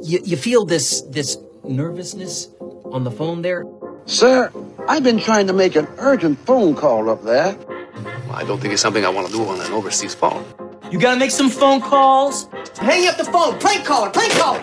You, you feel this this nervousness on the phone there? Sir, I've been trying to make an urgent phone call up there. I don't think it's something I want to do on an overseas phone. You gotta make some phone calls. Hang up the phone. Prank caller. Prank caller.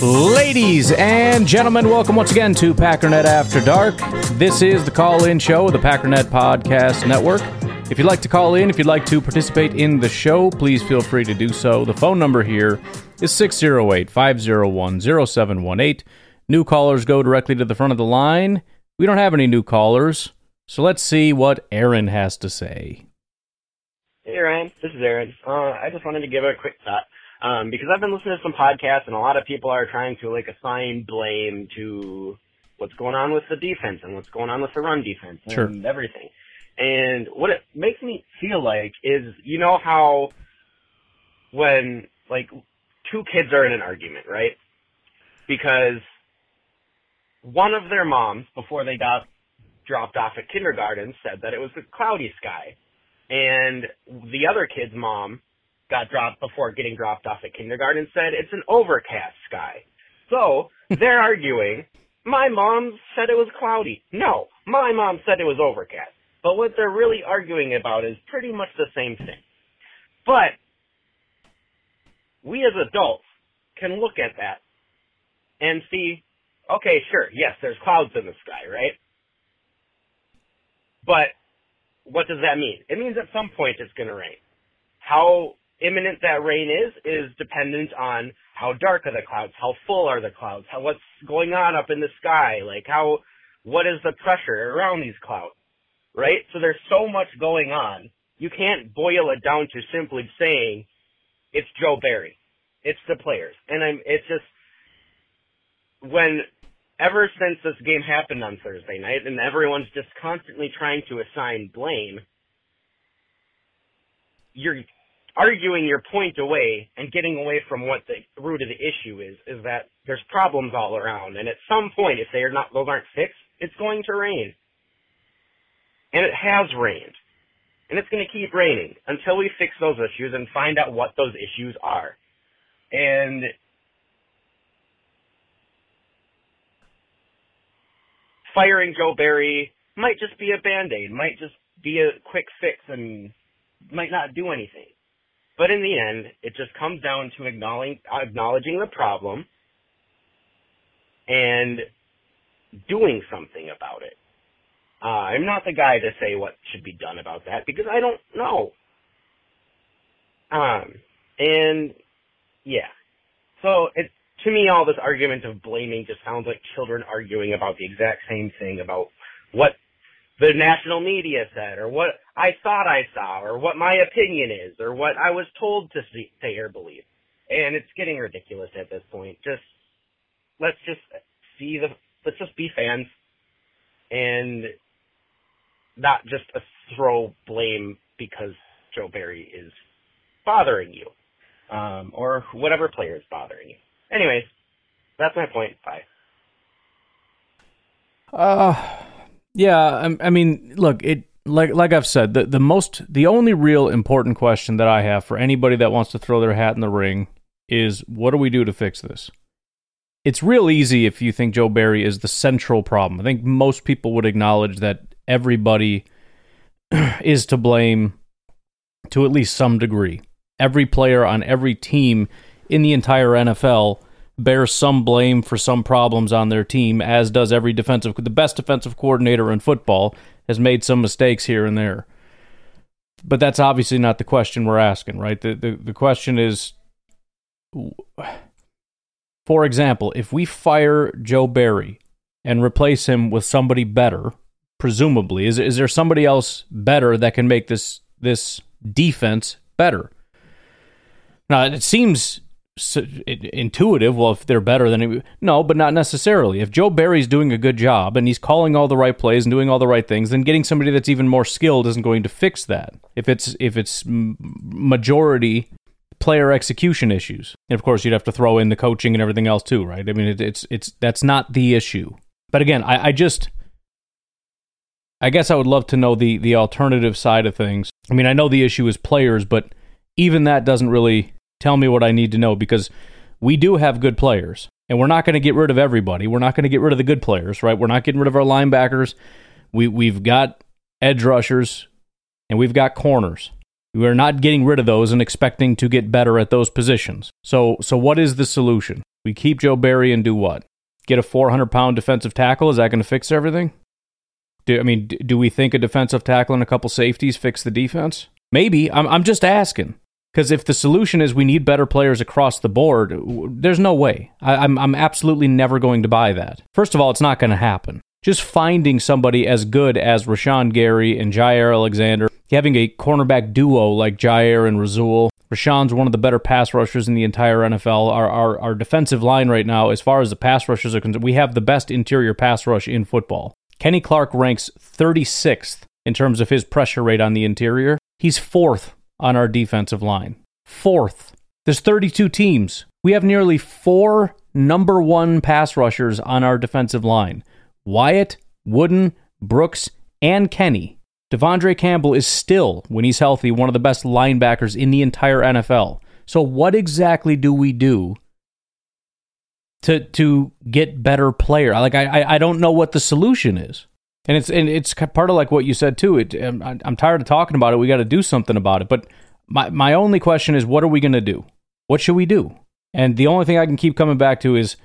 Ladies and gentlemen, welcome once again to Packernet After Dark. This is the call-in show of the Packernet Podcast Network. If you'd like to call in, if you'd like to participate in the show, please feel free to do so. The phone number here is 608 501 0718. New callers go directly to the front of the line. We don't have any new callers, so let's see what Aaron has to say. Hey Ryan, this is Aaron. Uh, I just wanted to give a quick thought um, because I've been listening to some podcasts and a lot of people are trying to like assign blame to what's going on with the defense and what's going on with the run defense and Sure. everything. And what it makes me feel like is, you know how when like two kids are in an argument, right? Because one of their moms, before they got dropped off at kindergarten, said that it was a cloudy sky. And the other kid's mom got dropped before getting dropped off at kindergarten said it's an overcast sky. So they're arguing. My mom said it was cloudy. No, my mom said it was overcast. But what they're really arguing about is pretty much the same thing. But we as adults can look at that and see, okay, sure, yes, there's clouds in the sky, right? But what does that mean? It means at some point it's going to rain. How imminent that rain is is dependent on how dark are the clouds, how full are the clouds, how what's going on up in the sky, like how what is the pressure around these clouds, right? So there's so much going on. You can't boil it down to simply saying it's Joe Barry, it's the players, and I'm it's just when ever since this game happened on Thursday night, and everyone's just constantly trying to assign blame, you're arguing your point away and getting away from what the root of the issue is, is that there's problems all around. And at some point, if they are not, those aren't fixed, it's going to rain. And it has rained. And it's going to keep raining until we fix those issues and find out what those issues are. And firing Joe Barry might just be a band-aid, might just be a quick fix and might not do anything. But in the end, it just comes down to acknowledging, acknowledging the problem and doing something about it. Uh, I'm not the guy to say what should be done about that because I don't know. Um, and yeah, so it to me all this argument of blaming just sounds like children arguing about the exact same thing about what the national media said or what I thought I saw or what my opinion is or what I was told to say or believe. And it's getting ridiculous at this point. Just let's just see the let's just be fans and not just a throw blame because Joe Barry is bothering you. Um, or whatever player is bothering you. Anyways, that's my point. Bye. Uh, yeah. I, I mean, look, it like like I've said, the the most the only real important question that I have for anybody that wants to throw their hat in the ring is what do we do to fix this? It's real easy if you think Joe Barry is the central problem. I think most people would acknowledge that everybody is to blame to at least some degree. Every player on every team in the entire NFL bears some blame for some problems on their team, as does every defensive. The best defensive coordinator in football has made some mistakes here and there. But that's obviously not the question we're asking, right? The the, the question is for example, if we fire Joe Barry and replace him with somebody better, presumably. Is is there somebody else better that can make this this defense better? Now, it seems intuitive. Well, if they're better than no, but not necessarily. If Joe Barry's doing a good job and he's calling all the right plays and doing all the right things, then getting somebody that's even more skilled isn't going to fix that. If it's if it's majority player execution issues, and of course you'd have to throw in the coaching and everything else too, right? I mean, it, it's it's that's not the issue. But again, I, I just. I guess I would love to know the the alternative side of things. I mean, I know the issue is players, but even that doesn't really tell me what I need to know because we do have good players and we're not going to get rid of everybody. We're not going to get rid of the good players, right? We're not getting rid of our linebackers. We we've got edge rushers and we've got corners. We're not getting rid of those and expecting to get better at those positions. So so what is the solution? We keep Joe Barry and do what? Get a 400 pound defensive tackle? Is that going to fix everything? Do, I mean, do we think a defensive tackle and a couple safeties fix the defense? Maybe. I'm, I'm just asking. Because if the solution is we need better players across the board, there's no way. I, am I'm, I'm absolutely never going to buy that. First of all, it's not going to happen. Just finding somebody as good as Rashan Gary and Jaire Alexander, having a cornerback duo like Jaire and Rasul. Rashan's one of the better pass rushers in the entire NFL. Our, our, our defensive line right now, as far as the pass rushers are concerned, we have the best interior pass rush in football. Kenny Clark ranks 36th in terms of his pressure rate on the interior. He's fourth on our defensive line. Fourth. There's 32 teams. We have nearly four number one pass rushers on our defensive line Wyatt, Wooden, Brooks, and Kenny. De'Vondre Campbell is still, when he's healthy, one of the best linebackers in the entire NFL. So, what exactly do we do to to get better player? Like, I I don't know what the solution is. And it's and it's part of like what you said too. It, um, I'm, I'm tired of talking about it. We got to do something about it. But my my only question is, what are we going to do? What should we do? And the only thing I can keep coming back to is,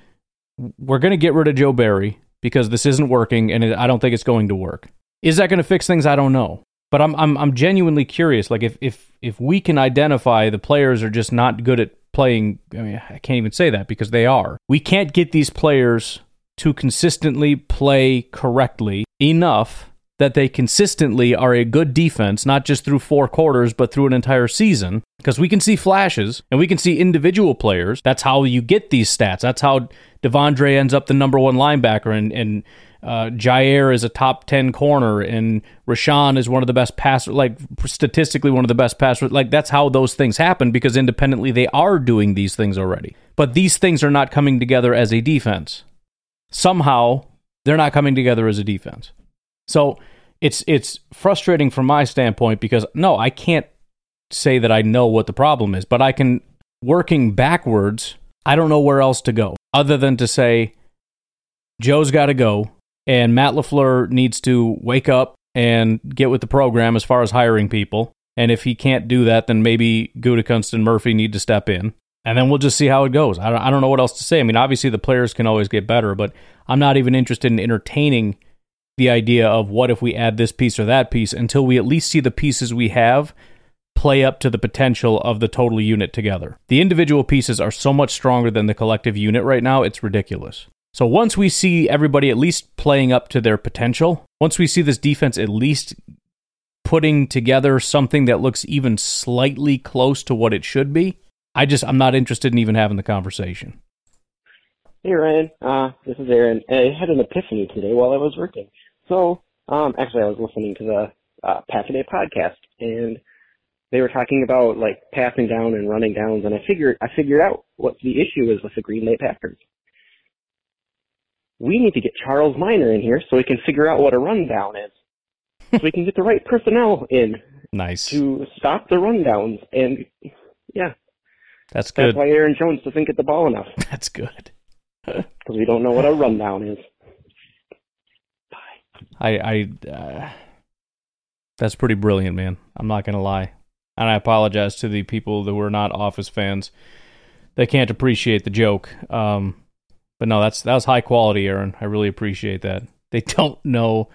we're going to get rid of Joe Barry because this isn't working, and I don't think it's going to work. Is that going to fix things? I don't know. But I'm I'm I'm genuinely curious. Like if if if we can identify the players are just not good at playing. I mean, I can't even say that because they are. We can't get these players to consistently play correctly enough that they consistently are a good defense, not just through four quarters, but through an entire season. Because we can see flashes and we can see individual players. That's how you get these stats. That's how De'Vondre ends up the number one linebacker, and and uh, Jaire is a top ten corner, and Rashan is one of the best pass, like statistically one of the best passers. Like that's how those things happen because independently they are doing these things already. But these things are not coming together as a defense somehow they're not coming together as a defense. So it's it's frustrating from my standpoint because no, I can't say that I know what the problem is, but I can working backwards, I don't know where else to go other than to say Joe's got to go and Matt LaFleur needs to wake up and get with the program as far as hiring people. And if he can't do that, then maybe Gutekunst and Murphy need to step in and then we'll just see how it goes. I don't, I don't know what else to say. I mean, obviously the players can always get better, but I'm not even interested in entertaining the idea of what if we add this piece or that piece until we at least see the pieces we have play up to the potential of the total unit together. The individual pieces are so much stronger than the collective unit right now, it's ridiculous. So once we see everybody at least playing up to their potential, once we see this defense at least putting together something that looks even slightly close to what it should be, I just I'm not interested in even having the conversation. Hey Ryan, uh, this is Aaron. I had an epiphany today while I was working. So, um, actually, I was listening to the uh, Pack a Day podcast, and they were talking about like passing down and running downs, and I figured I figured out what the issue is with the Green Bay Packers. We need to get Charles Miner in here so we can figure out what a rundown is, so we can get the right personnel in. Nice to stop the rundowns, and yeah, that's good. That's why Aaron Jones doesn't get the ball enough. That's good. Because we don't know what a rundown is. I, I, uh, that's pretty brilliant, man. I'm not gonna lie, and I apologize to the people that were not Office fans. They can't appreciate the joke. Um, but no, that's that was high quality, Aaron. I really appreciate that. They don't know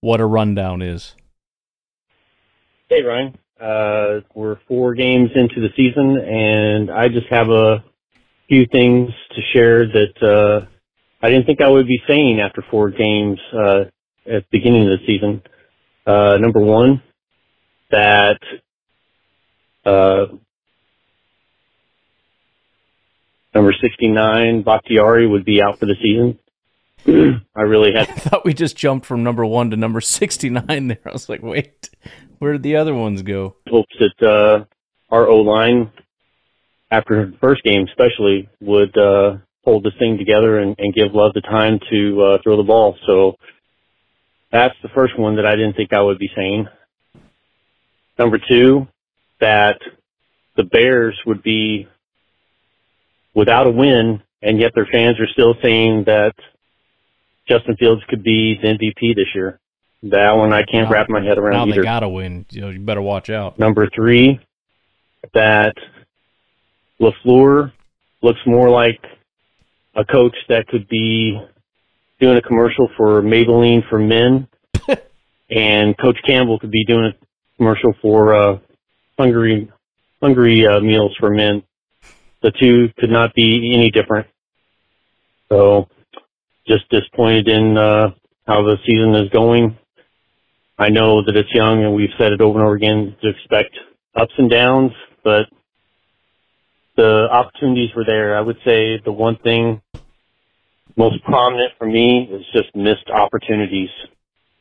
what a rundown is. Hey, Ryan. Uh, we're four games into the season, and I just have a few things to share that uh, I didn't think I would be saying after four games uh, at the beginning of the season. Uh, number one, that uh, number 69, Bakhtiari, would be out for the season. I really had. I thought we just jumped from number one to number 69 there. I was like, wait, where did the other ones go? hopes that uh, our O line, after the first game especially, would uh, hold this thing together and, and give Love the time to uh, throw the ball. So that's the first one that I didn't think I would be saying. Number two, that the Bears would be without a win, and yet their fans are still saying that Justin Fields could be the MVP this year. That one I can't Now- wrap my head around Now either. they got to win. You, know, you better watch out. Number three, that LaFleur looks more like a coach that could be doing a commercial for Maybelline for men, and Coach Campbell could be doing a commercial for uh, Hungry Hungry uh, Meals for Men. The two could not be any different. So, just disappointed in uh, how the season is going. I know that it's young, and we've said it over and over again to expect ups and downs, but the opportunities were there. I would say the one thing most prominent for me is just missed opportunities.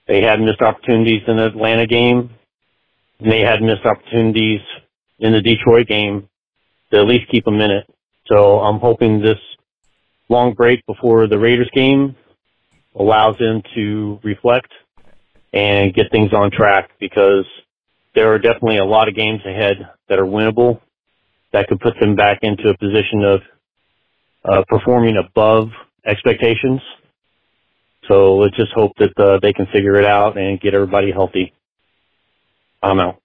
They had missed opportunities in the Atlanta game, and they had missed opportunities in the Detroit game to at least keep them in it. So I'm hoping this long break before the Raiders game allows them to reflect and get things on track because there are definitely a lot of games ahead that are winnable that could put them back into a position of uh, performing above expectations. So let's just hope that uh, they can figure it out and get everybody healthy. I'm out.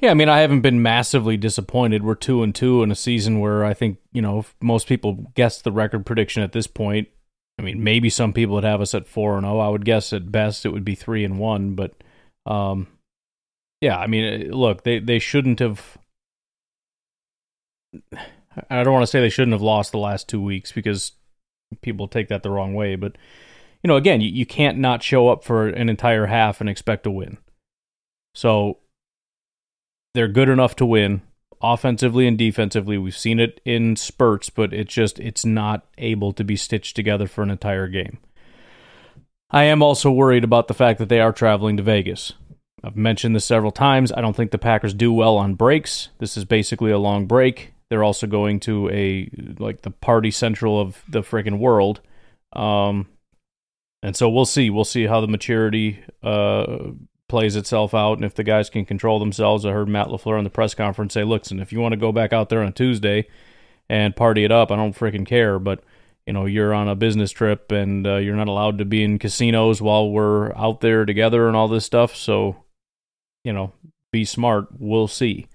Yeah, I mean, I haven't been massively disappointed. We're two and two in a season where I think you know most people guess the record prediction at this point. I mean, maybe some people would have us at four and zero. I would guess at best it would be three and one. But, um, yeah, I mean, uh, look, they they shouldn't have. I don't want to say they shouldn't have lost the last two weeks because people take that the wrong way. But you know, again, you, you can't not show up for an entire half and expect to win. So they're good enough to win offensively and defensively. We've seen it in spurts, but it's just it's not able to be stitched together for an entire game. I am also worried about the fact that they are traveling to Vegas. I've mentioned this several times. I don't think the Packers do well on breaks. This is basically a long break. They're also going to a like the party central of the freaking world. Um and so we'll see. We'll see how the maturity uh plays itself out and if the guys can control themselves. I heard Matt LaFleur in the press conference say, "Listen, if you want to go back out there on Tuesday and party it up, I don't freaking care, but you know, you're on a business trip and uh, you're not allowed to be in casinos while we're out there together and all this stuff. So, you know, be smart. We'll see.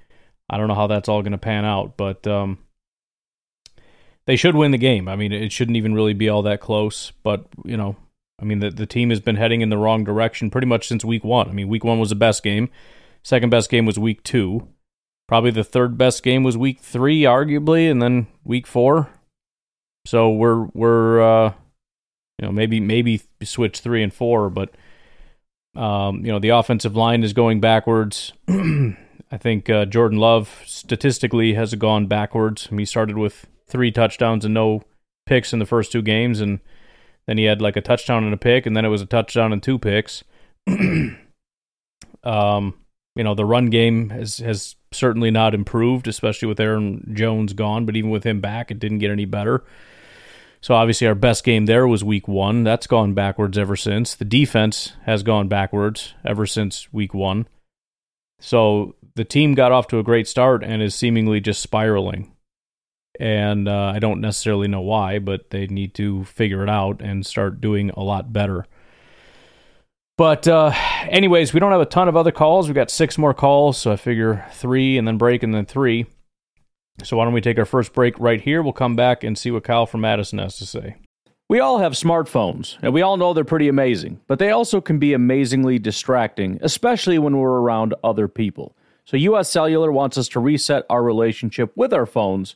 I don't know how that's all going to pan out, but um, they should win the game. I mean, it shouldn't even really be all that close, but you know, I mean, the the team has been heading in the wrong direction pretty much since week one. I mean, week one was the best game. Second best game was week two. Probably the third best game was week three, arguably, and then week four. So we're we're uh, you know maybe maybe switch three and four, but um, you know the offensive line is going backwards. I think uh, Jordan Love statistically has gone backwards. He started with three touchdowns and no picks in the first two games, and then he had like a touchdown and a pick, and then it was a touchdown and two picks. um, you know the run game has has certainly not improved, especially with Aaron Jones gone. But even with him back, it didn't get any better. So obviously, our best game there was Week One. That's gone backwards ever since. The defense has gone backwards ever since Week One. So the team got off to a great start and is seemingly just spiraling. And uh, I don't necessarily know why, but they need to figure it out and start doing a lot better. But, uh, anyways, we don't have a ton of other calls. We've got six more calls, so I figure three and then break and then three. So why don't we take our first break right here? We'll come back and see what Kyle from Madison has to say. We all have smartphones, and we all know they're pretty amazing, but they also can be amazingly distracting, especially when we're around other people. So US Cellular wants us to reset our relationship with our phones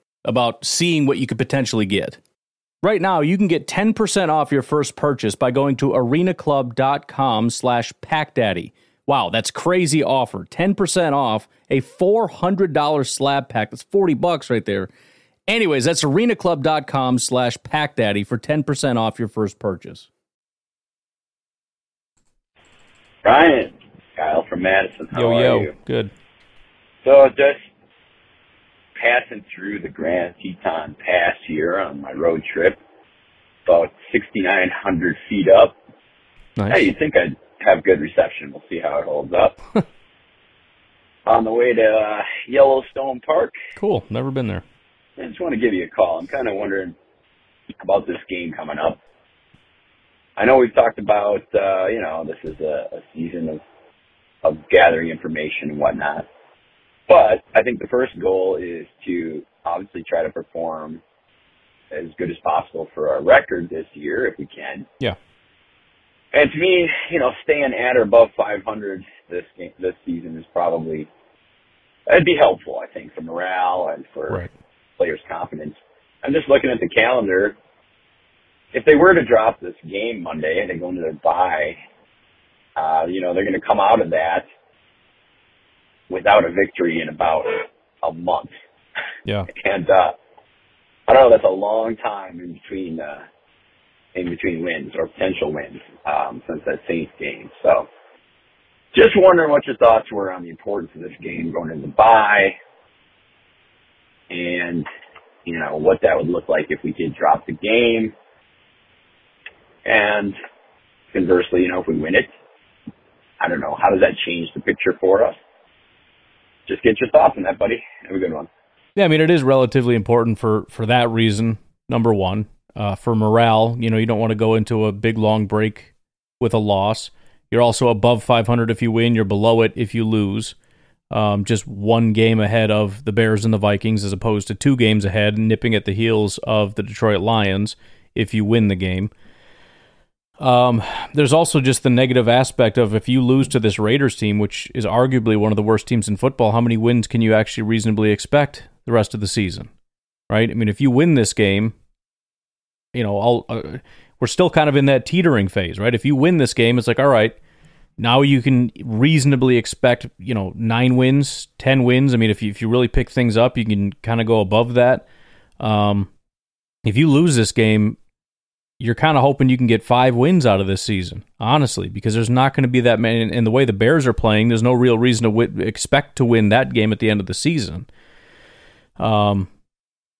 about seeing what you could potentially get. Right now, you can get 10% off your first purchase by going to arenaclub.com slash packdaddy. Wow, that's crazy offer. 10% off a $400 slab pack. That's 40 bucks right there. Anyways, that's arenaclub.com slash packdaddy for 10% off your first purchase. Ryan, Kyle from Madison. How yo, are yo. you? Good. So just passing through the Grand Teton Pass here on my road trip, about 6,900 feet up. Nice. Hey, you'd think I'd have good reception. We'll see how it holds up. on the way to uh, Yellowstone Park. Cool. Never been there. I just want to give you a call. I'm kind of wondering about this game coming up. I know we've talked about, uh, you know, this is a, a season of, of gathering information and whatnot. But I think the first goal is to obviously try to perform as good as possible for our record this year if we can. Yeah. And to me, you know, staying at or above 500 this game, this season is probably it'd be helpful, I think, for morale and for Right. players' confidence. I'm just looking at the calendar. If they were to drop this game Monday and they go into their bye, uh, you know, they're going to come out of that without a victory in about a month. Yeah. And uh, I don't know, that's a long time in between uh, in between wins or potential wins um, since that Saints game. So just wondering what your thoughts were on the importance of this game going into the bye and you know what that would look like if we did drop the game. And conversely, you know, if we win it, I don't know, how does that change the picture for us? Just get your thoughts on that, buddy. Have a good one. Yeah, I mean, it is relatively important for for that reason. Number one, uh, for morale, you know, you don't want to go into a big long break with a loss. You're also above 500 if you win. You're below it if you lose. Um, just one game ahead of the Bears and the Vikings, as opposed to two games ahead, nipping at the heels of the Detroit Lions if you win the game. Um, there's also just the negative aspect of if you lose to this Raiders team, which is arguably one of the worst teams in football, how many wins can you actually reasonably expect the rest of the season? Right? I mean, if you win this game, you know, uh, we're still kind of in that teetering phase, right? If you win this game, it's like, all right, now you can reasonably expect, you know, nine wins, ten wins. I mean, if you, if you really pick things up, you can kind of go above that. Um, if you lose this game, you're kind of hoping you can get five wins out of this season, honestly, because there's not going to be that many. And the way the Bears are playing, there's no real reason to w- expect to win that game at the end of the season. Um,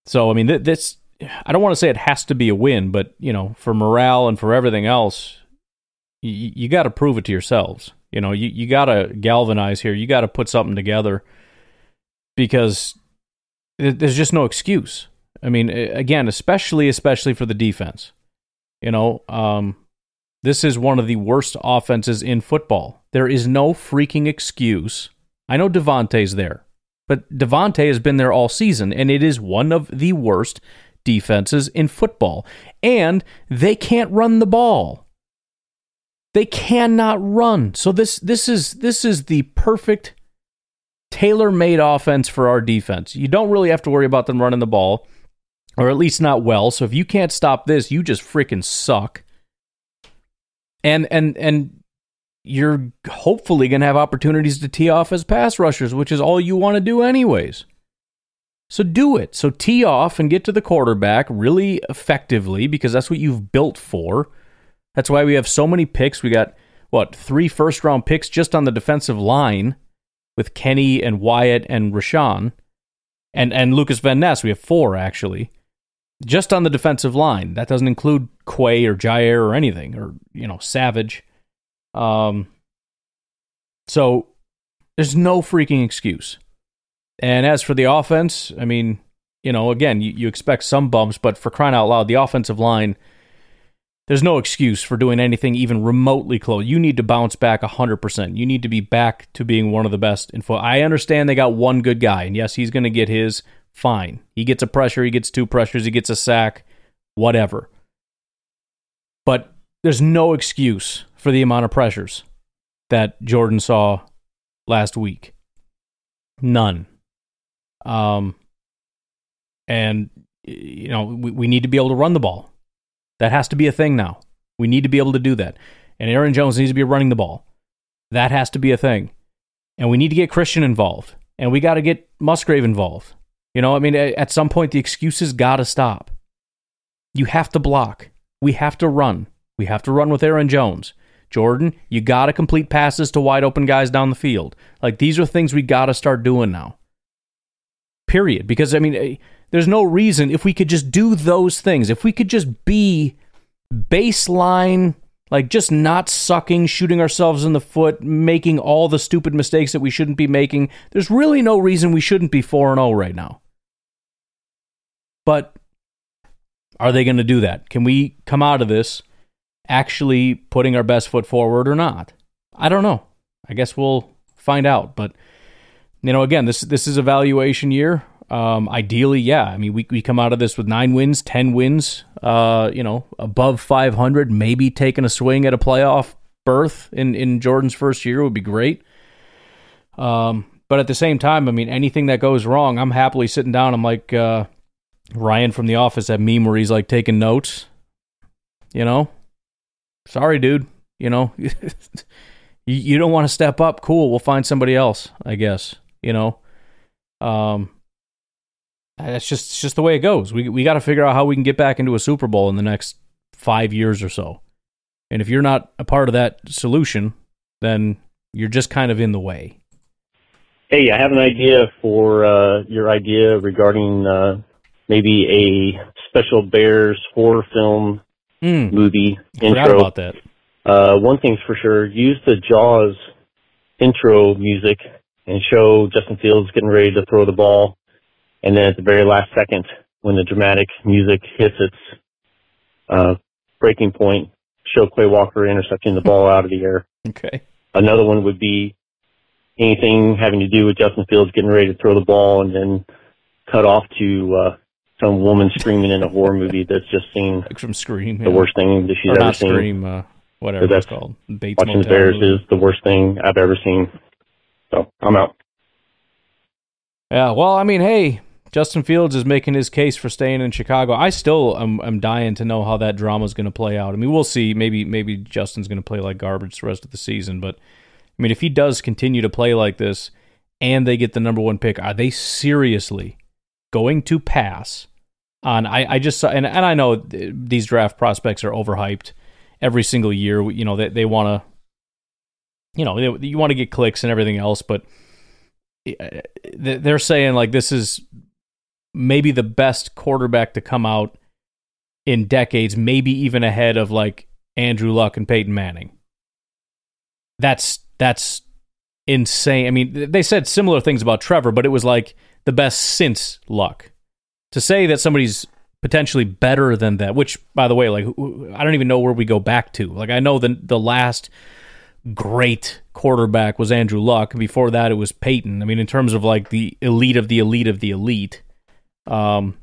so I mean, th- this I don't want to say it has to be a win, but you know, for morale and for everything else, you, you got to prove it to yourselves. You know, you, you got to galvanize here. You got to put something together because th- there's just no excuse. I mean, again, especially especially for the defense. You know, um, this is one of the worst offenses in football. There is no freaking excuse. I know Davante's there, but Devontae has been there all season, and it is one of the worst defenses in football. And they can't run the ball. They cannot run. So this this is this is the perfect tailor-made offense for our defense. You don't really have to worry about them running the ball or at least not well. So if you can't stop this, you just freaking suck. And and and you're hopefully going to have opportunities to tee off as pass rushers, which is all you want to do anyways. So do it. So tee off and get to the quarterback really effectively because that's what you've built for. That's why we have so many picks. We got what three first round picks just on the defensive line with Kenny and Wyatt and Rashan, and and Lucas Van Ness. We have four actually, just on the defensive line. That doesn't include Quay or Jaire or anything or you know Savage. Um. So there's no freaking excuse. And as for the offense, I mean, you know, again, you, you expect some bumps, but for crying out loud, the offensive line there's no excuse for doing anything even remotely close. You need to bounce back 100%. You need to be back to being one of the best in football. I understand they got one good guy, and yes, he's going to get his. Fine. He gets a pressure, he gets two pressures, he gets a sack, whatever. But there's no excuse for the amount of pressures that Jordan saw last week. None. Um, and, you know, we, we need to be able to run the ball. That has to be a thing now. We need to be able to do that. And Aaron Jones needs to be running the ball. That has to be a thing. And we need to get Christian involved. And we got to get Musgrave involved. You know, I mean, at some point, the excuses got to stop. You have to block. We have to run. We have to run with Aaron Jones. Jordan, you got to complete passes to wide open guys down the field. Like, these are things we got to start doing now. Period. Because, I mean, eh, there's no reason if we could just do those things, if we could just be baseline, like just not sucking, shooting ourselves in the foot, making all the stupid mistakes that we shouldn't be making, there's really no reason we shouldn't be 4 0 right now. But are they going to do that? Can we come out of this actually putting our best foot forward or not? I don't know. I guess we'll find out. But you know, again, this this is evaluation year. Um, ideally, yeah. I mean, we we come out of this with nine wins, ten wins. Uh, you know, above five hundred, maybe taking a swing at a playoff berth in in Jordan's first year would be great. Um, but at the same time, I mean, anything that goes wrong, I'm happily sitting down. I'm like uh, Ryan from The Office, that meme where he's like taking notes. You know, sorry, dude. You know, you, don't want to step up. Cool, we'll find somebody else. I guess. You know. Um, that's just it's just the way it goes. We we got to figure out how we can get back into a Super Bowl in the next five years or so. And if you're not a part of that solution, then you're just kind of in the way. Hey, I have an idea for uh, your idea regarding uh, maybe a special Bears horror film mm. movie I intro. about that. Uh, one thing's for sure: use the Jaws intro music and show Justin Fields getting ready to throw the ball and then at the very last second, when the dramatic music hits its uh, breaking point, show Quay Walker intercepting the ball out of the air. Okay. Another one would be anything having to do with Justin Fields getting ready to throw the ball and then cut off to uh, some woman screaming in a horror movie that's just seen like from Scream, the yeah. worst thing that she's or ever not seen. Scream, uh, whatever that's- called. Bates Watching the Motel Bears movie. is the worst thing I've ever seen. So I'm out. Yeah, well, I mean, hey, Justin Fields is making his case for staying in Chicago. I still am, am dying to know how that drama is going to play out. I mean, we'll see. Maybe maybe Justin's going to play like garbage the rest of the season, but I mean, if he does continue to play like this and they get the number one pick, are they seriously going to pass on? I, I just saw, and, and I know th- these draft prospects are overhyped every single year. You know, they, they want to, you know, they, you want to get clicks and everything else, but uh, they're saying like this is maybe the best quarterback to come out in decades, maybe even ahead of like Andrew Luck and Peyton Manning. That's that's insane. I mean, they said similar things about Trevor, but it was like the best since Luck. To say that somebody's potentially better than that, which by the way, like I don't even know where we go back to. Like I know the the last great quarterback was Andrew Luck. Before that, it was Peyton. I mean, in terms of like the elite of the elite of the elite, um,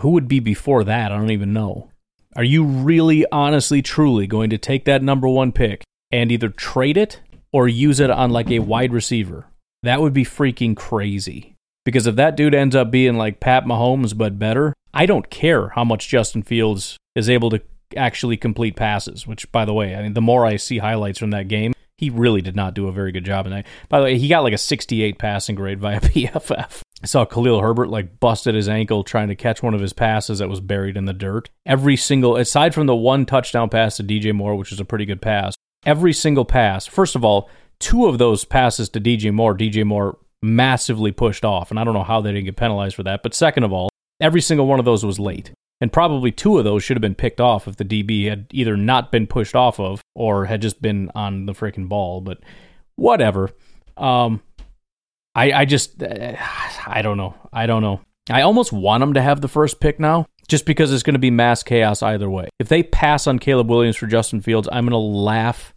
who would be before that? I don't even know. Are you really, honestly, truly going to take that number one pick and either trade it or use it on like a wide receiver? That would be freaking crazy. Because if that dude ends up being like Pat Mahomes but better, I don't care how much Justin Fields is able to actually complete passes. Which, by the way, I mean the more I see highlights from that game, he really did not do a very good job in that. By the way, he got like a 68 passing grade via PFF. I saw Khalil Herbert like busted his ankle trying to catch one of his passes that was buried in the dirt. Every single, aside from the one touchdown pass to DJ Moore, which was a pretty good pass, every single pass, first of all, two of those passes to DJ Moore, DJ Moore massively pushed off. And I don't know how they didn't get penalized for that. But second of all, every single one of those was late. And probably two of those should have been picked off if the DB had either not been pushed off of or had just been on the freaking ball. But whatever. Um, I, I just, I don't know. I don't know. I almost want them to have the first pick now, just because it's going to be mass chaos either way. If they pass on Caleb Williams for Justin Fields, I'm going to laugh.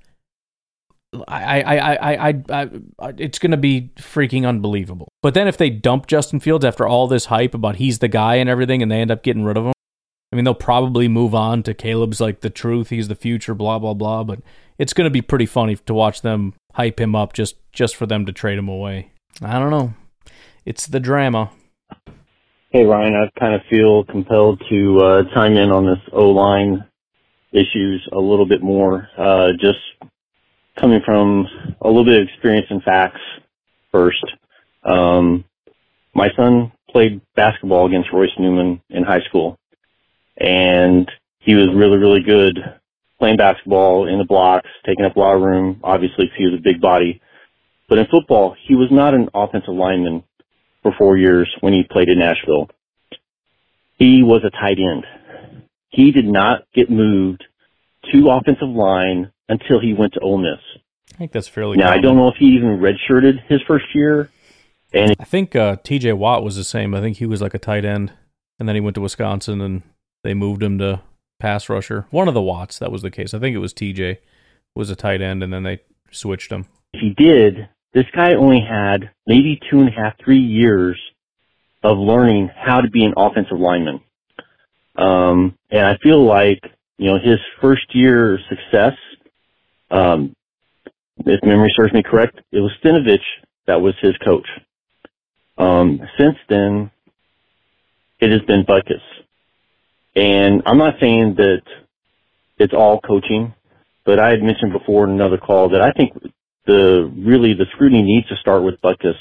I, I, I, I, I, I it's going to be freaking unbelievable. But then if they dump Justin Fields after all this hype about he's the guy and everything, and they end up getting rid of him, I mean, they'll probably move on to Caleb's like the truth, he's the future, blah blah blah. But it's going to be pretty funny to watch them hype him up just just for them to trade him away. I don't know. It's the drama. Hey Ryan, I kind of feel compelled to uh, chime in on this O line issues a little bit more. Uh, just coming from a little bit of experience and facts first. Um, my son played basketball against Royce Newman in high school, and he was really, really good playing basketball in the blocks, taking up a lot of room, obviously because he was a big body. But in football, he was not an offensive lineman for four years when he played in Nashville. He was a tight end. He did not get moved to offensive line until he went to Ole Miss. I think that's fairly. Now common. I don't know if he even redshirted his first year. And I think uh, T.J. Watt was the same. I think he was like a tight end, and then he went to Wisconsin, and they moved him to pass rusher. One of the Watts that was the case. I think it was T.J. was a tight end, and then they switched him. If he did, this guy only had maybe two and a half, three years of learning how to be an offensive lineman. Um, and I feel like, you know, his first year success, um, if memory serves me correct, it was Stenavich that was his coach. Um, since then, it has been Butkus. And I'm not saying that it's all coaching, but I had mentioned before in another call that I think the really the scrutiny needs to start with Butkus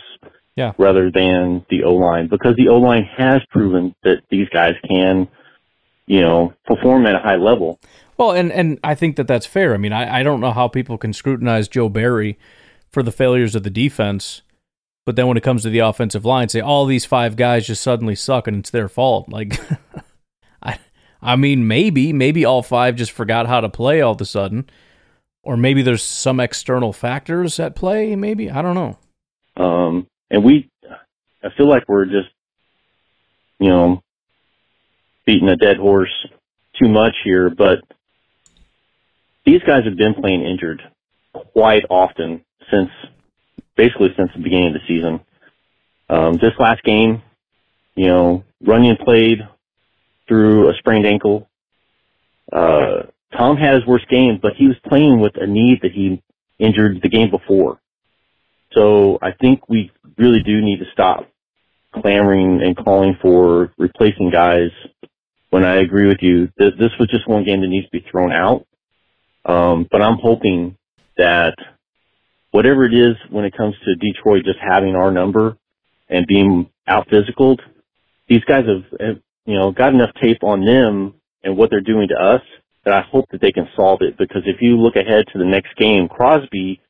yeah. rather than the O line because the O line has proven that these guys can, you know, perform at a high level. Well, and and I think that that's fair. I mean, I, I don't know how people can scrutinize Joe Barry for the failures of the defense, but then when it comes to the offensive line, say all these five guys just suddenly suck and it's their fault. Like, I I mean, maybe maybe all five just forgot how to play all of a sudden, or maybe there's some external factors at play. Maybe I don't know. Um, and we, I feel like we're just, you know, beating a dead horse too much here, but these guys have been playing injured quite often since, basically since the beginning of the season. Um, this last game, you know, Runyan played through a sprained ankle. Uh, Tom had his worst game, but he was playing with a knee that he injured the game before. So I think we really do need to stop clamoring and calling for replacing guys. When I agree with you, th- this was just one game that needs to be thrown out. Um, but I'm hoping that whatever it is when it comes to Detroit just having our number and being out physicaled, these guys have, have, you know, got enough tape on them and what they're doing to us that I hope that they can solve it. Because if you look ahead to the next game, Crosby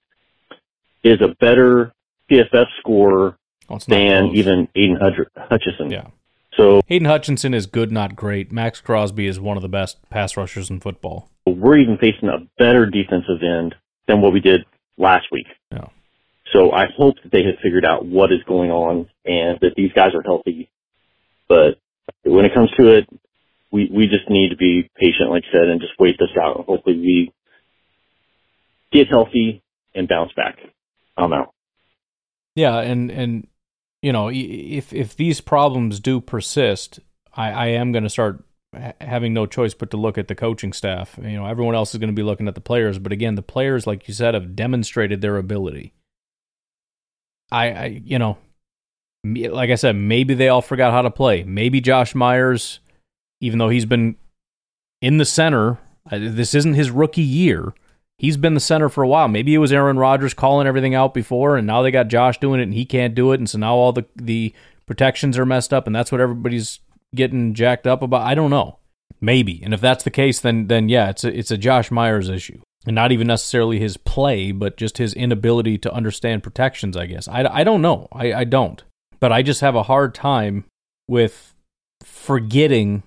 is a better PFF scorer Oh, it's not than close. even Aidan Hutch- Hutchinson. Yeah. So Hayden Hutchinson is good, not great. Maxx Crosby is one of the best pass rushers in football. we're even facing a better defensive end than what we did last week. Yeah. So I hope that they have figured out what is going on and that these guys are healthy. But when it comes to it, we, we just need to be patient, like I said, and just wait this out. Hopefully we get healthy and bounce back. I'm out. Yeah, and and you know, if if these problems do persist, I, I am going to start having no choice but to look at the coaching staff. You know, everyone else is going to be looking at the players, but again, the players, like you said, have demonstrated their ability. I, I you know, like I said, maybe they all forgot how to play. Maybe Josh Myers, even though he's been in the center, uh, this isn't his rookie year. He's been the center for a while. Maybe it was Aaron Rodgers calling everything out before, and now they got Josh doing it, and he can't do it, and so now all the the protections are messed up and that's what everybody's getting jacked up about. I don't know. Maybe. And if that's the case, then then yeah, it's a, it's a Josh Myers issue. And not even necessarily his play, but just his inability to understand protections, I guess. I, I don't know. I, I don't. But I just have a hard time with forgetting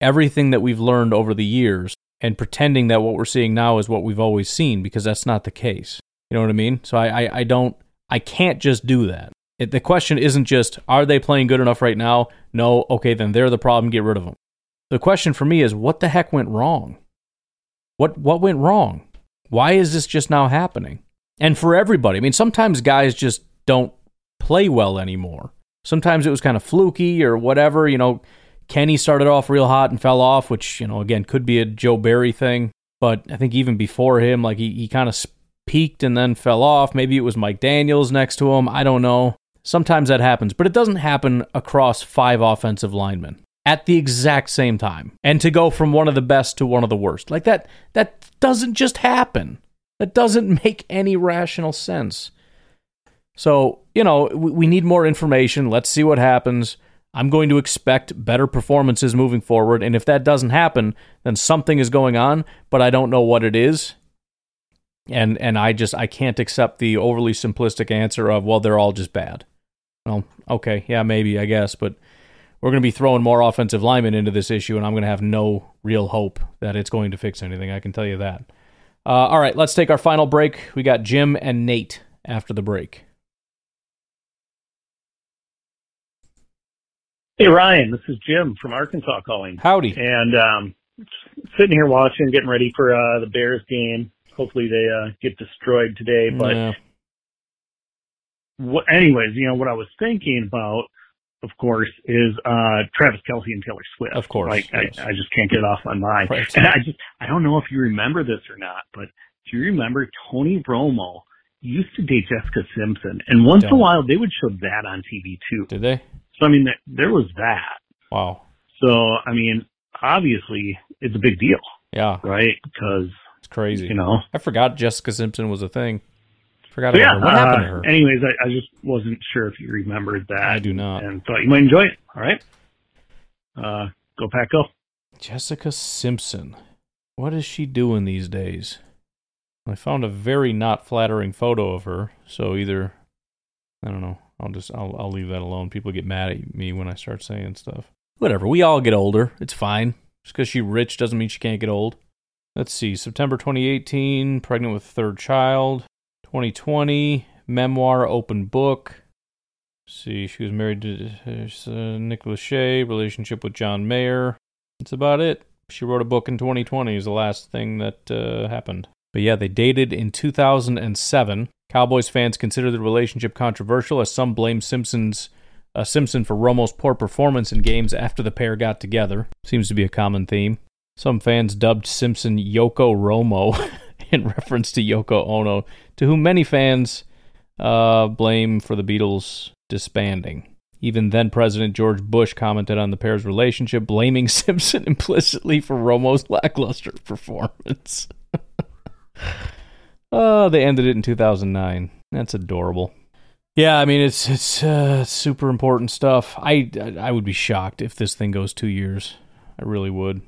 everything that we've learned over the years and pretending that what we're seeing now is what we've always seen because that's not the case. You know what I mean? So I, I, I don't, I can't just do that. It, the question isn't just, are they playing good enough right now? No, okay, then they're the problem, get rid of them. The question for me is, what the heck went wrong? What, what went wrong? Why is this just now happening? And for everybody, I mean, sometimes guys just don't play well anymore. Sometimes it was kind of fluky or whatever, you know. Kenny started off real hot and fell off, which, you know, again, could be a Joe Barry thing. But I think even before him, like he, he kind of peaked and then fell off. Maybe it was Mike Daniels next to him. I don't know. Sometimes that happens, but it doesn't happen across five offensive linemen at the exact same time. And to go from one of the best to one of the worst. Like that that doesn't just happen. That doesn't make any rational sense. So, you know, we, we need more information. Let's see what happens. I'm going to expect better performances moving forward. And if that doesn't happen, then something is going on, but I don't know what it is and and I just I can't accept the overly simplistic answer of well they're all just bad. Well, okay, yeah, maybe I guess, but we're going to be throwing more offensive linemen into this issue, and I'm going to have no real hope that it's going to fix anything. I can tell you that. Uh, all right, let's take our final break. We got Jim and Nate after the break. Hey Ryan, this is Jim from Arkansas calling. Howdy. And um, sitting here watching, getting ready for uh, the Bears game hopefully they uh, get destroyed today. But what, anyways, you know what I was thinking about, of course, is uh, Travis Kelce and Taylor Swift. Of course, like yes. I, I just can't get it off my mind. Right. And I just I don't know if you remember this or not, but do you remember Tony Romo used to date Jessica Simpson, and once in a while they would show that on TV too. Did they? So I mean, there, there was that. Wow. So I mean, obviously it's a big deal, Yeah, right? Because it's crazy. you know. I forgot Jessica Simpson was a thing. Forgot So, about yeah, her. What happened to uh, her? Anyways, I, I just wasn't sure if you remembered that. I do not. And thought you might enjoy it. All right. Uh, go pack, go. Jessica Simpson. What is she doing these days? I found a very not flattering photo of her, so either I don't know. I'll just I'll I'll leave that alone. People get mad at me when I start saying stuff. Whatever. We all get older. It's fine. Just because she's rich doesn't mean she can't get old. Let's see. September 2018, pregnant with third child. 2020, memoir, open book. Let's see, she was married to uh, Nick Lachey, relationship with John Mayer. That's about it. She wrote a book in 2020 is the last thing that uh, happened. But yeah, they dated in 2007. Cowboys fans consider the relationship controversial as some blame Simpsons uh, Simpson for Romo's poor performance in games after the pair got together. Seems to be a common theme. Some fans dubbed Simpson Yoko Romo in reference to Yoko Ono, to whom many fans uh, blame for the Beatles disbanding. Even then President George Bush commented on the pair's relationship, blaming Simpson implicitly for Romo's lackluster performance. oh, they ended it in 2009. That's adorable. Yeah, I mean it's it's uh, super important stuff. I I would be shocked if this thing goes 2 years. I really would.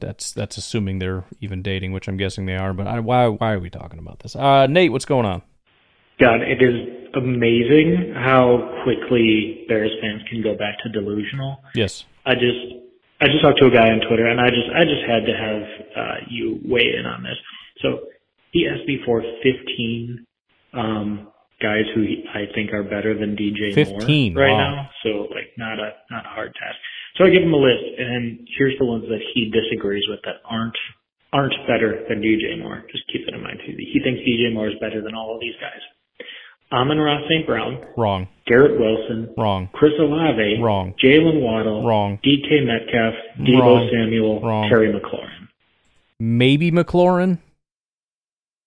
That's that's assuming they're even dating, which I'm guessing they are. But I, why why are we talking about this? Uh, Nate, what's going on? God, it is amazing how quickly Bears fans can go back to delusional. Yes. I just I just talked to a guy on Twitter, and I just I just had to have uh, you weigh in on this. So he asked me for 15 um, guys who he, I think are better than DJ 15, Moore right wow. now. So like not a not a hard task. So I give him a list, and here's the ones that he disagrees with that aren't aren't better than DJ Moore. Just keep that in mind. He thinks DJ Moore is better than all of these guys. Amon-Ra St. Brown, Wrong. Garrett Wilson, Wrong. Chris Olave, Wrong. Jaylen Waddle, Wrong. DK Metcalf, Deebo Wrong. Samuel, Wrong. Terry McLaurin. Maybe McLaurin.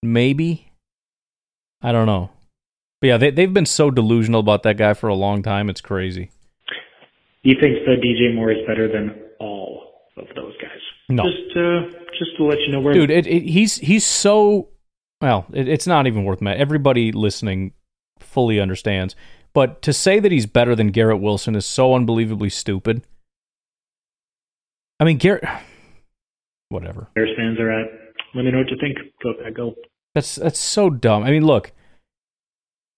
Maybe. I don't know. But yeah, they they've been so delusional about that guy for a long time. It's crazy. He thinks that DJ Moore is better than all of those guys. No. Just uh, just to let you know where Dude, it, it, he's he's so well. It, it's not even worth it. Everybody listening fully understands. But to say that he's better than Garrett Wilson is so unbelievably stupid. I mean, Garrett, whatever. Bears fans are at. Let me know what you think. Go go. That's that's so dumb. I mean, look,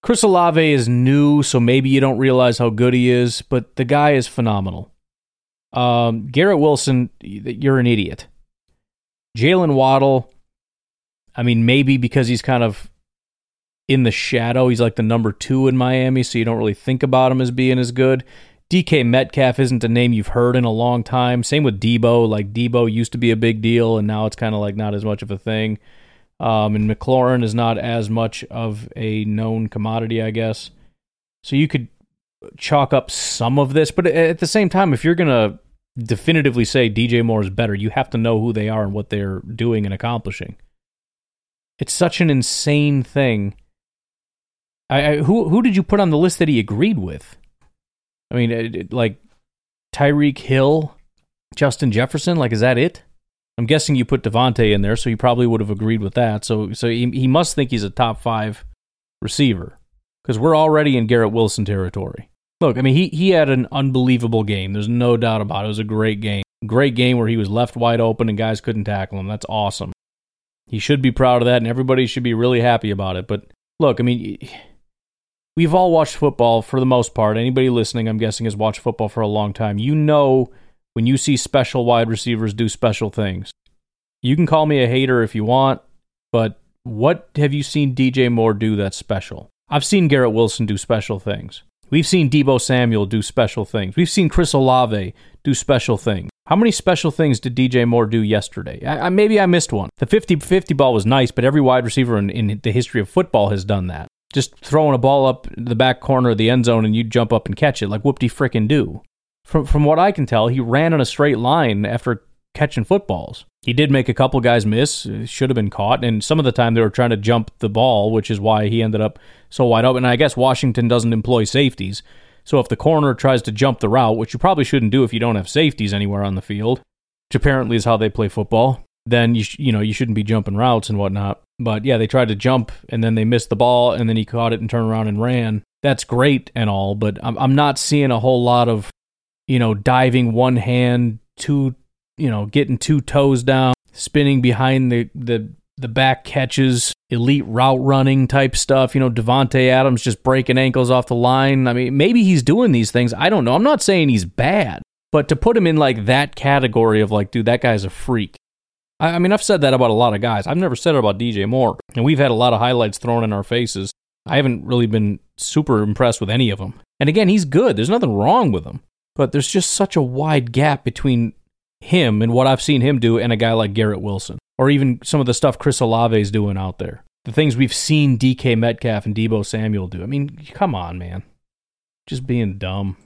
Chris Olave is new, so maybe you don't realize how good he is, but the guy is phenomenal. Um, Garrett Wilson, you're an idiot. Jaylen Waddle, I mean, maybe because he's kind of in the shadow. He's like the number two in Miami, so you don't really think about him as being as good. DK Metcalf isn't a name you've heard in a long time. Same with Deebo. Like Deebo used to be a big deal, and now it's kind of like not as much of a thing. Um, and McLaurin is not as much of a known commodity, I guess. So you could chalk up some of this, but at the same time, if you're gonna definitively say DJ Moore is better, you have to know who they are and what they're doing and accomplishing. It's such an insane thing. I, I who who did you put on the list that he agreed with? I mean, it, it, like Tyreek Hill, Justin Jefferson. Like, is that it? I'm guessing you put Davante in there, so he probably would have agreed with that. So, so he, he must think he's a top five receiver because we're already in Garrett Wilson territory. Look, I mean, he he had an unbelievable game. There's no doubt about it. It was a great game. Great game where he was left wide open and guys couldn't tackle him. That's awesome. He should be proud of that, and everybody should be really happy about it. But look, I mean, we've all watched football for the most part. Anybody listening, I'm guessing, has watched football for a long time. You know when you see special wide receivers do special things. You can call me a hater if you want, but what have you seen DJ Moore do that's special? I've seen Garrett Wilson do special things. We've seen Deebo Samuel do special things. We've seen Chris Olave do special things. How many special things did DJ Moore do yesterday? I, I, maybe I missed one. The 50 50 ball was nice, but every wide receiver in, in the history of football has done that. Just throwing a ball up the back corner of the end zone and you jump up and catch it like whoop de frickin' do. From, from what I can tell, he ran in a straight line after catching footballs. He did make a couple guys miss, uh, should have been caught, and some of the time they were trying to jump the ball, which is why he ended up so wide open. And I guess Washington doesn't employ safeties. So if the corner tries to jump the route, which you probably shouldn't do if you don't have safeties anywhere on the field, which apparently is how they play football, then you sh- you know you shouldn't be jumping routes and whatnot. But yeah, they tried to jump and then they missed the ball and then he caught it and turned around and ran. That's great and all, but I'm I'm not seeing a whole lot of you know diving one hand, two you know getting two toes down, spinning behind the the the back catches, elite route running type stuff. You know, Davante Adams just breaking ankles off the line. I mean, maybe he's doing these things. I don't know. I'm not saying he's bad, but to put him in like that category of like, dude, that guy's a freak. I, I mean, I've said that about a lot of guys. I've never said it about DJ Moore, and we've had a lot of highlights thrown in our faces. I haven't really been super impressed with any of them. And again, he's good. There's nothing wrong with him. But there's just such a wide gap between him and what I've seen him do and a guy like Garrett Wilson or even some of the stuff Chris Olave is doing out there. The things we've seen DK Metcalf and Deebo Samuel do. I mean, come on, man. Just being dumb.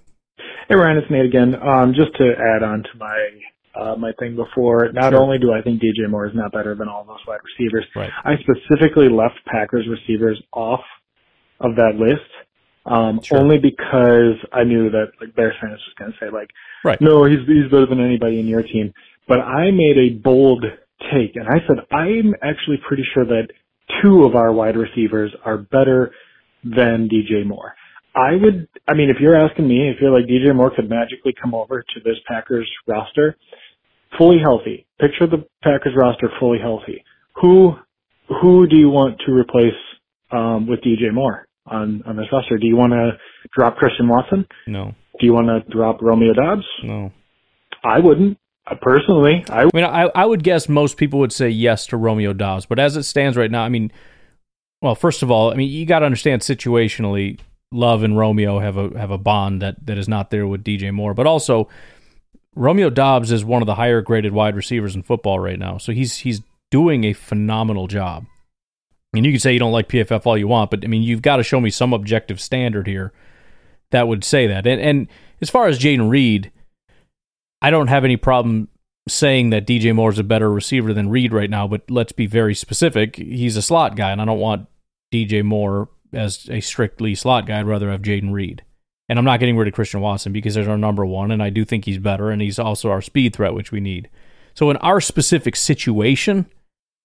Hey Ryan, it's Nate again. Um, just to add on to my uh, my thing before, not Sure. only do I think DJ Moore is not better than all those wide receivers, Right. I specifically left Packers receivers off of that list. Um, Sure. only because I knew that like Bears fans was going to say like, Right. no, he's he's better than anybody in your team. But I made a bold take, and I said I'm actually pretty sure that two of our wide receivers are better than DJ Moore. I would, I mean, if you're asking me, if you're like DJ Moore could magically come over to this Packers roster, fully healthy. Picture the Packers roster fully healthy. Who, who do you want to replace um, with DJ Moore on on this roster? Do you want to drop Christian Watson? No. Do you want to drop Romeo Doubs? No. I wouldn't. Personally, I I mean, I, I would guess most people would say yes to Romeo Doubs, but as it stands right now, I mean, well, first of all, I mean, you got to understand situationally, Love and Romeo have a have a bond that that is not there with DJ Moore, but also Romeo Doubs is one of the higher graded wide receivers in football right now, so he's he's doing a phenomenal job. And you can say you don't like PFF all you want, but I mean, you've got to show me some objective standard here that would say that. And and as far as Jayden Reed, I don't have any problem saying that DJ Moore is a better receiver than Reed right now, but let's be very specific. He's a slot guy, and I don't want DJ Moore as a strictly slot guy. I'd rather have Jayden Reed. And I'm not getting rid of Christian Watson because there's our number one, and I do think he's better, and he's also our speed threat, which we need. So in our specific situation,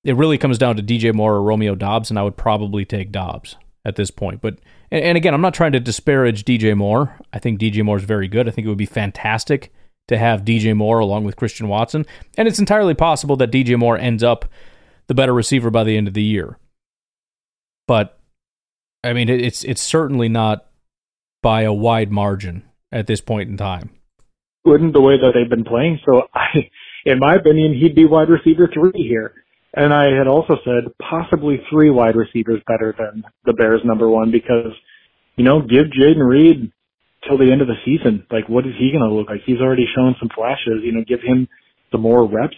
it really comes down to DJ Moore or Romeo Doubs, and I would probably take Doubs at this point. But and, and again, I'm not trying to disparage DJ Moore. I think DJ Moore is very good. I think it would be fantastic to have DJ Moore along with Christian Watson, and it's entirely possible that DJ Moore ends up the better receiver by the end of the year. But I mean, it's it's certainly not by a wide margin at this point in time. Wouldn't the way that they've been playing, so I, in my opinion, he'd be wide receiver three here. And I had also said possibly three wide receivers better than the Bears number one because, you know, give Jayden Reed till the end of the season. Like, what is he going to look like? He's already shown some flashes. You know, give him some more reps.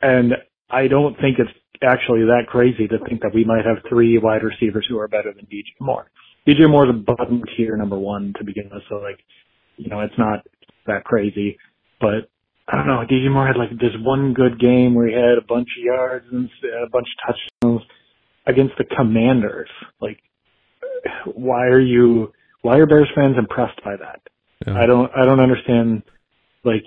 And I don't think it's actually that crazy to think that we might have three wide receivers who are better than DJ Moore. DJ Moore's a bottom tier number one to begin with, so like, you know, it's not that crazy. But I don't know, DJ Moore had like this one good game where he had a bunch of yards and a bunch of touchdowns against the Commanders. Like, why are you? Why are Bears fans impressed by that? Yeah. I don't. I don't understand. Like,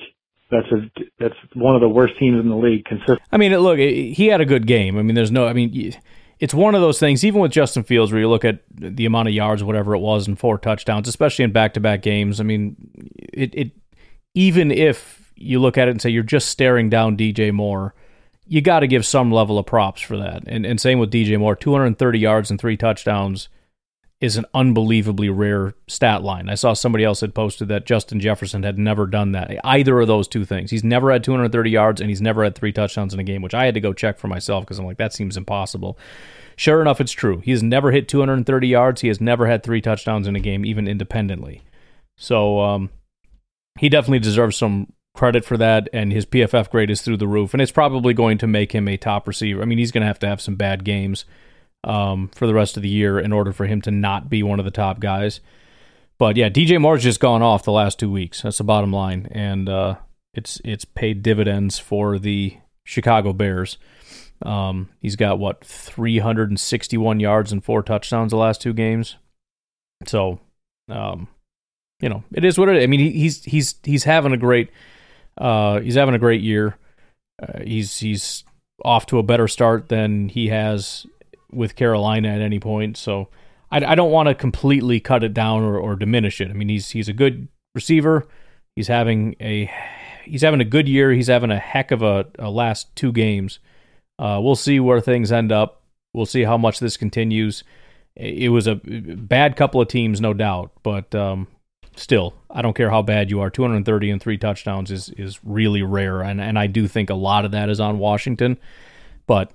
that's a that's one of the worst teams in the league. Consistent. I mean, look, he had a good game. I mean, there's no. I mean, it's one of those things. Even with Justin Fields, where you look at the amount of yards, whatever it was, and four touchdowns, especially in back-to-back games. I mean, it it even if you look at it and say you're just staring down DJ Moore, you got to give some level of props for that. And and same with DJ Moore, 230 yards and three touchdowns is an unbelievably rare stat line. I saw somebody else had posted that Justin Jefferson had never done that. Either of those two things. He's never had 230 yards and he's never had three touchdowns in a game, which I had to go check for myself because I'm like, that seems impossible. Sure enough, it's true. He has never hit 230 yards. He has never had three touchdowns in a game, even independently. So um, he definitely deserves some credit for that, and his PFF grade is through the roof, and it's probably going to make him a top receiver. I mean, he's going to have to have some bad games um, for the rest of the year in order for him to not be one of the top guys. But yeah, DJ Moore's just gone off the last two weeks. That's the bottom line, and uh, it's it's paid dividends for the Chicago Bears. Um, he's got what 361 yards and four touchdowns the last two games. So, um, you know, it is what it is. I mean, he, he's he's he's having a great uh, he's having a great year. Uh, he's he's off to a better start than he has with Carolina at any point. So I, I don't want to completely cut it down or, or diminish it. I mean, he's he's a good receiver. He's having a he's having a good year. He's having a heck of a, a last two games. Uh, we'll see where things end up. We'll see how much this continues. It was a bad couple of teams, no doubt, but um, still, I don't care how bad you are. 230 and three touchdowns is is really rare, and and I do think a lot of that is on Washington. But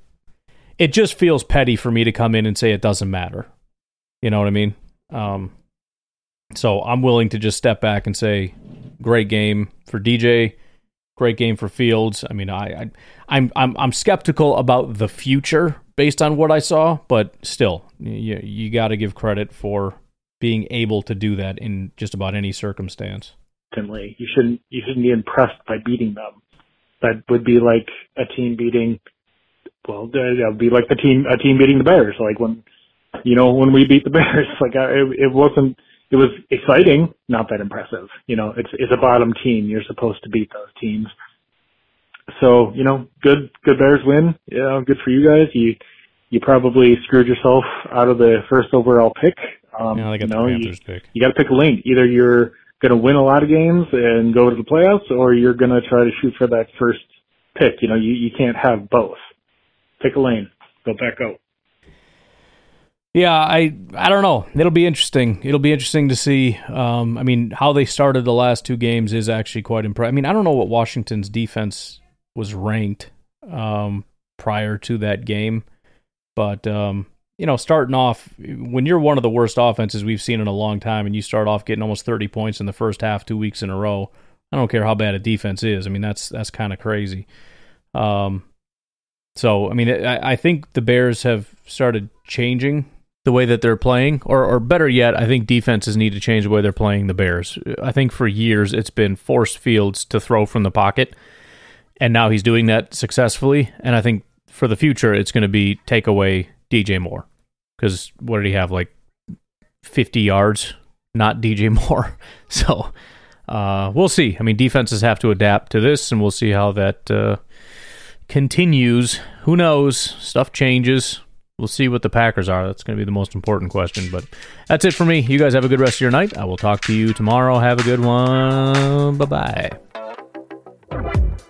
it just feels petty for me to come in and say it doesn't matter. You know what I mean? Um, so I'm willing to just step back and say, great game for DJ, great game for Fields. I mean, I, I I'm I'm I'm skeptical about the future based on what I saw, but still, you you got to give credit for being able to do that in just about any circumstance. You shouldn't you shouldn't be impressed by beating them. That would be like a team beating well, that would be like the team, a team beating the Bears. Like when, you know, when we beat the Bears, like I, it, it wasn't, it was exciting, not that impressive. You know, it's, it's a bottom team. You're supposed to beat those teams. So, you know, good, good Bears win. Yeah, good for you guys. You, you probably screwed yourself out of the first overall pick. Um, yeah, they got you know, the Panthers you, pick. You got to pick a lane. Either you're going to win a lot of games and go to the playoffs, or you're going to try to shoot for that first pick. You know, you, you can't have both pick a lane, go back out. Yeah, I I don't know. It'll be interesting. It'll be interesting to see. Um, I mean, how they started the last two games is actually quite impressive. I mean, I don't know what Washington's defense was ranked um, prior to that game, but um, you know, starting off when you're one of the worst offenses we've seen in a long time, and you start off getting almost 30 points in the first half, two weeks in a row. I don't care how bad a defense is. I mean, that's that's kind of crazy. Um, so, I mean, I, I think the Bears have started changing the way that they're playing, or, or better yet, I think defenses need to change the way they're playing the Bears. I think for years it's been forced Fields to throw from the pocket, and now he's doing that successfully. And I think for the future, it's going to be take away DJ Moore because what did he have like 50 yards? Not DJ Moore. So uh, we'll see. I mean, defenses have to adapt to this, and we'll see how that. Uh, continues. Who knows? Stuff changes. we'll see what the Packers are. That's going to be the most important question. But that's it for me. You guys have a good rest of your night. I will talk to you tomorrow. Have a good one. Bye bye.